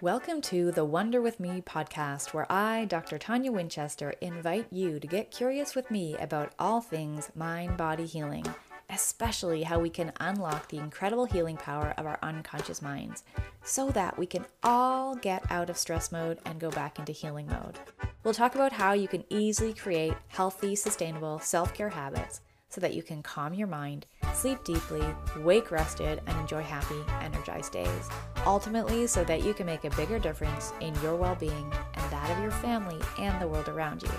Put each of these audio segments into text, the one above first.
Welcome to the Wonder with Me podcast, where I, Dr. Tonia Winchester, invite you to get curious with me about all things mind body healing, especially how we can unlock the incredible healing power of our unconscious minds so that we can all get out of stress mode and go back into healing mode. We'll talk about how you can easily create healthy, sustainable self care habits so that you can calm your mind, sleep deeply, wake rested, and enjoy happy, energized days. Ultimately, so that you can make a bigger difference in your well being and that of your family and the world around you.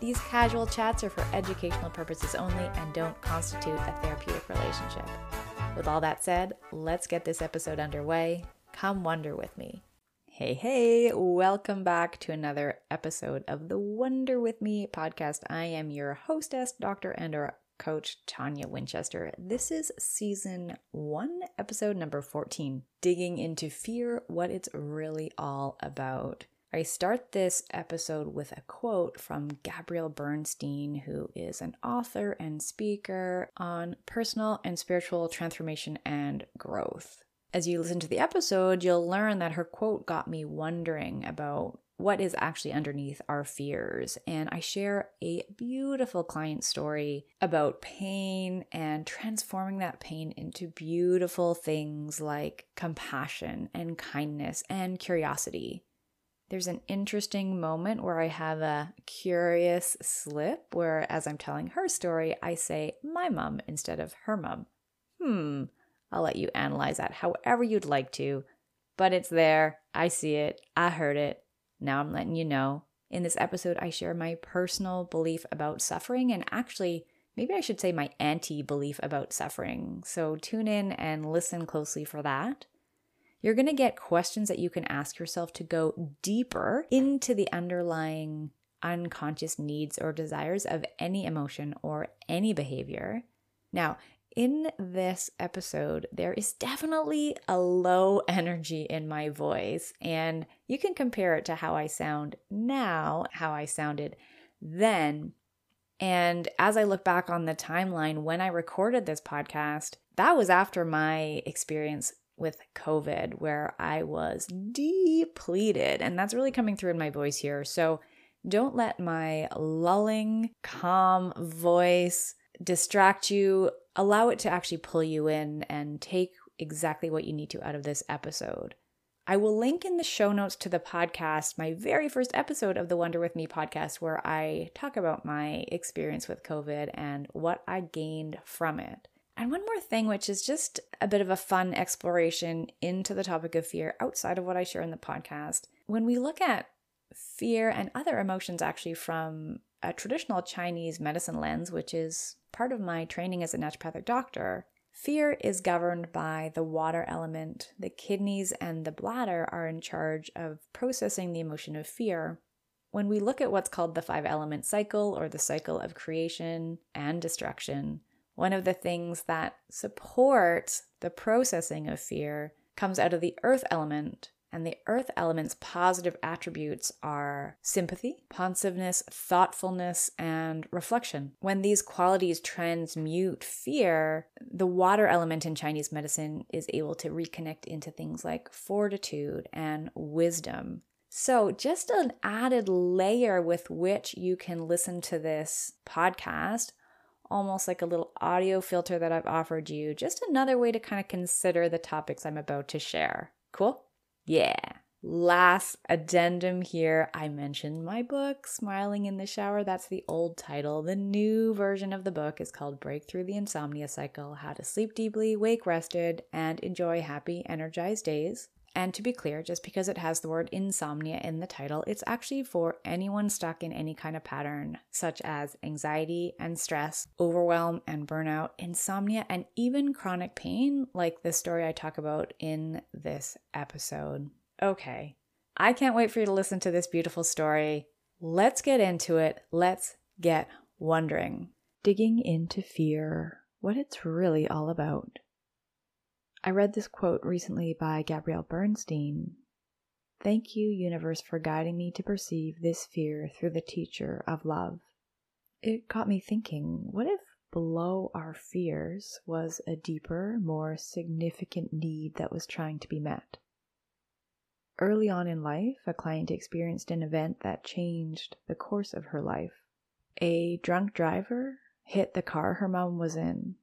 These casual chats are for educational purposes only and don't constitute a therapeutic relationship. With all that said, let's get this episode underway. Come wonder with me. Hey, hey, welcome back to another episode of the Wonder With Me podcast. I am your hostess, Dr. Ender coach Tonia Winchester. This is season one, episode number 14 Digging into Fear What It's Really All About. I start this episode with a quote from Gabrielle Bernstein, who is an author and speaker on personal and spiritual transformation and growth. As you listen to the episode, you'll learn that her quote got me wondering about what is actually underneath our fears. And I share a beautiful client story about pain and transforming that pain into beautiful things like compassion and kindness and curiosity. There's an interesting moment where I have a curious slip where, as I'm telling her story, I say my mom instead of her mom. Hmm, I'll let you analyze that however you'd like to, but it's there. I see it. I heard it. Now I'm letting you know. In this episode, I share my personal belief about suffering and actually, maybe I should say my anti belief about suffering. So tune in and listen closely for that. You're going to get questions that you can ask yourself to go deeper into the underlying unconscious needs or desires of any emotion or any behavior. Now, in this episode, there is definitely a low energy in my voice, and you can compare it to how I sound now, how I sounded then. And as I look back on the timeline when I recorded this podcast, that was after my experience with COVID, where I was depleted. And that's really coming through in my voice here. So don't let my lulling, calm voice distract you allow it to actually pull you in and take exactly what you need to out of this episode. I will link in the show notes to the podcast, my very first episode of the Wonder With Me podcast, where I talk about my experience with COVID and what I gained from it. And one more thing, which is just a bit of a fun exploration into the topic of fear outside of what I share in the podcast. When we look at fear and other emotions actually from a traditional Chinese medicine lens, which is part of my training as a naturopathic doctor, fear is governed by the water element. The kidneys and the bladder are in charge of processing the emotion of fear. When we look at what's called the five element cycle or the cycle of creation and destruction, one of the things that supports the processing of fear comes out of the earth element, and the earth element's positive attributes are sympathy, pensiveness, thoughtfulness, and reflection. When these qualities transmute fear, the water element in Chinese medicine is able to reconnect into things like fortitude and wisdom. So, just an added layer with which you can listen to this podcast almost like a little audio filter that I've offered you, just another way to kind of consider the topics I'm about to share. Cool? Yeah. Last addendum here. I mentioned my book, Smiling in the Shower. That's the old title. The new version of the book is called Break Through the Insomnia Cycle How to Sleep Deeply, Wake Rested, and Enjoy Happy, Energized Days. And to be clear, just because it has the word insomnia in the title, it's actually for anyone stuck in any kind of pattern, such as anxiety and stress, overwhelm and burnout, insomnia, and even chronic pain, like the story I talk about in this episode. Okay, I can't wait for you to listen to this beautiful story. Let's get into it. Let's get wondering. Digging into fear, what it's really all about. I read this quote recently by Gabrielle Bernstein. Thank you, universe, for guiding me to perceive this fear through the teacher of love. It got me thinking what if below our fears was a deeper, more significant need that was trying to be met? Early on in life, a client experienced an event that changed the course of her life. A drunk driver hit the car her mom was in.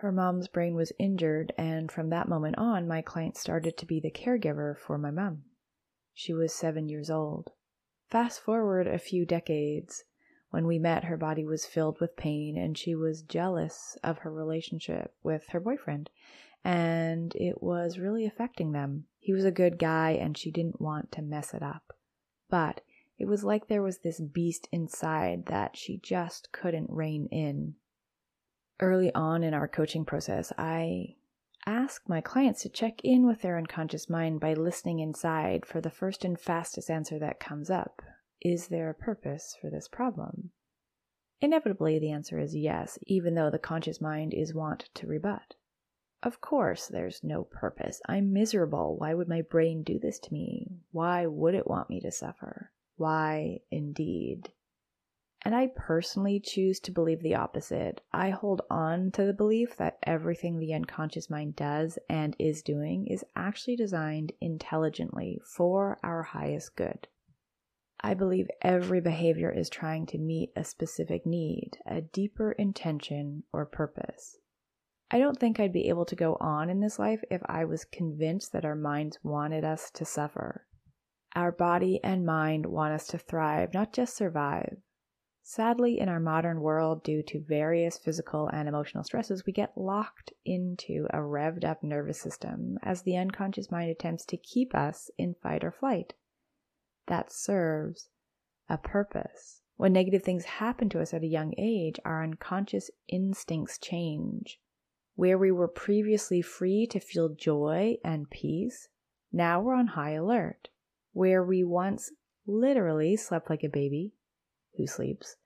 Her mom's brain was injured, and from that moment on, my client started to be the caregiver for my mom. She was seven years old. Fast forward a few decades. When we met, her body was filled with pain, and she was jealous of her relationship with her boyfriend, and it was really affecting them. He was a good guy, and she didn't want to mess it up. But it was like there was this beast inside that she just couldn't rein in early on in our coaching process, I ask my clients to check in with their unconscious mind by listening inside for the first and fastest answer that comes up Is there a purpose for this problem? Inevitably, the answer is yes, even though the conscious mind is wont to rebut. Of course, there's no purpose. I'm miserable. Why would my brain do this to me? Why would it want me to suffer? Why, indeed? And I personally choose to believe the opposite. I hold on to the belief that everything the unconscious mind does and is doing is actually designed intelligently for our highest good. I believe every behavior is trying to meet a specific need, a deeper intention or purpose. I don't think I'd be able to go on in this life if I was convinced that our minds wanted us to suffer. Our body and mind want us to thrive, not just survive. Sadly, in our modern world, due to various physical and emotional stresses, we get locked into a revved up nervous system as the unconscious mind attempts to keep us in fight or flight. That serves a purpose. When negative things happen to us at a young age, our unconscious instincts change. Where we were previously free to feel joy and peace, now we're on high alert. Where we once literally slept like a baby, who sleeps.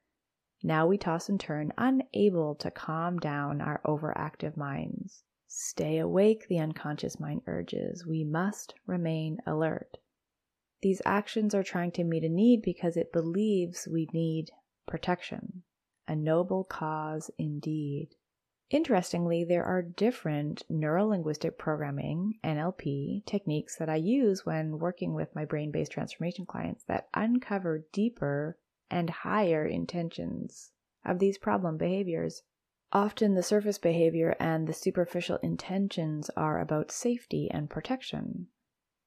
Now we toss and turn, unable to calm down our overactive minds. Stay awake, the unconscious mind urges. We must remain alert. These actions are trying to meet a need because it believes we need protection. A noble cause indeed. Interestingly, there are different neurolinguistic programming NLP techniques that I use when working with my brain based transformation clients that uncover deeper and higher intentions of these problem behaviors. Often the surface behavior and the superficial intentions are about safety and protection.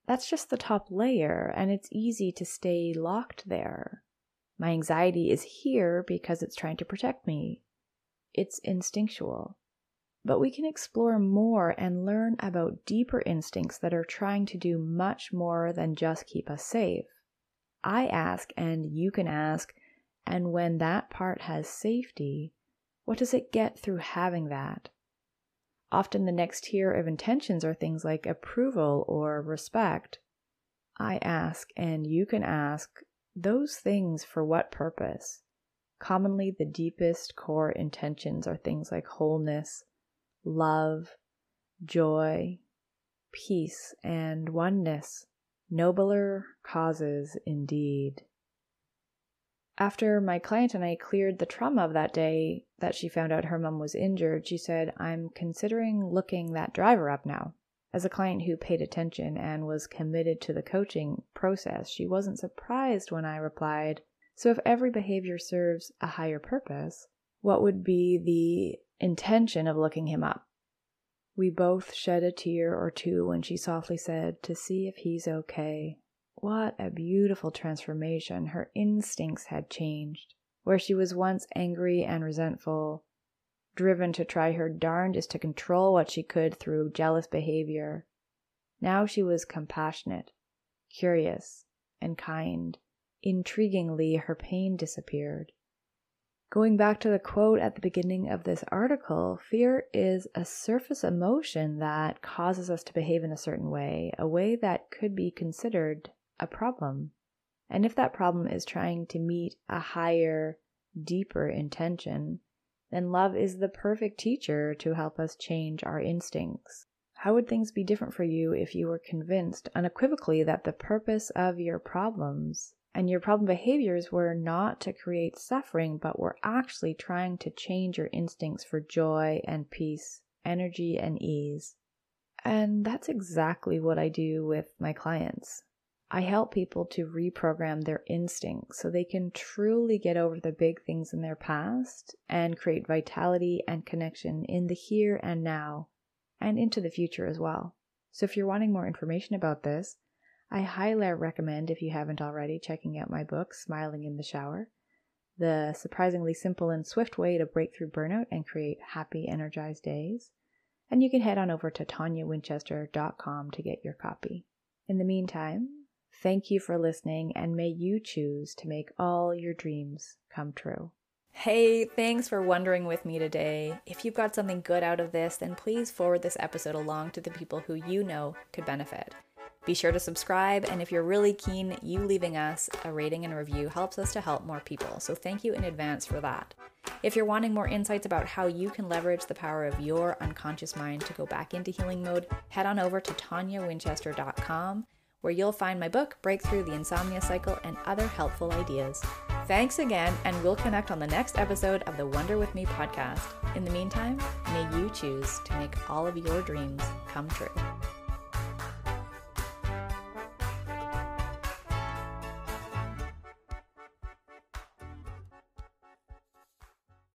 That's just the top layer, and it's easy to stay locked there. My anxiety is here because it's trying to protect me. It's instinctual. But we can explore more and learn about deeper instincts that are trying to do much more than just keep us safe. I ask and you can ask, and when that part has safety, what does it get through having that? Often the next tier of intentions are things like approval or respect. I ask, and you can ask, those things for what purpose? Commonly, the deepest core intentions are things like wholeness, love, joy, peace, and oneness nobler causes indeed. After my client and I cleared the trauma of that day that she found out her mom was injured, she said, I'm considering looking that driver up now. As a client who paid attention and was committed to the coaching process, she wasn't surprised when I replied, So if every behavior serves a higher purpose, what would be the intention of looking him up? We both shed a tear or two when she softly said, To see if he's okay. What a beautiful transformation. Her instincts had changed. Where she was once angry and resentful, driven to try her darndest to control what she could through jealous behavior, now she was compassionate, curious, and kind. Intriguingly, her pain disappeared. Going back to the quote at the beginning of this article, fear is a surface emotion that causes us to behave in a certain way, a way that could be considered a problem. And if that problem is trying to meet a higher, deeper intention, then love is the perfect teacher to help us change our instincts. How would things be different for you if you were convinced unequivocally that the purpose of your problems and your problem behaviors were not to create suffering, but were actually trying to change your instincts for joy and peace, energy and ease. And that's exactly what I do with my clients. I help people to reprogram their instincts so they can truly get over the big things in their past and create vitality and connection in the here and now and into the future as well. So, if you're wanting more information about this, I highly recommend, if you haven't already, checking out my book, Smiling in the Shower The Surprisingly Simple and Swift Way to Break Through Burnout and Create Happy, Energized Days. And you can head on over to toniawinchester.com to get your copy. In the meantime, Thank you for listening, and may you choose to make all your dreams come true. Hey, thanks for wondering with me today. If you've got something good out of this, then please forward this episode along to the people who you know could benefit. Be sure to subscribe, and if you're really keen, you leaving us a rating and review helps us to help more people. So thank you in advance for that. If you're wanting more insights about how you can leverage the power of your unconscious mind to go back into healing mode, head on over to toniawinchester.com where you'll find my book, Breakthrough the Insomnia Cycle, and other helpful ideas. Thanks again, and we'll connect on the next episode of the Wonder With Me podcast. In the meantime, may you choose to make all of your dreams come true.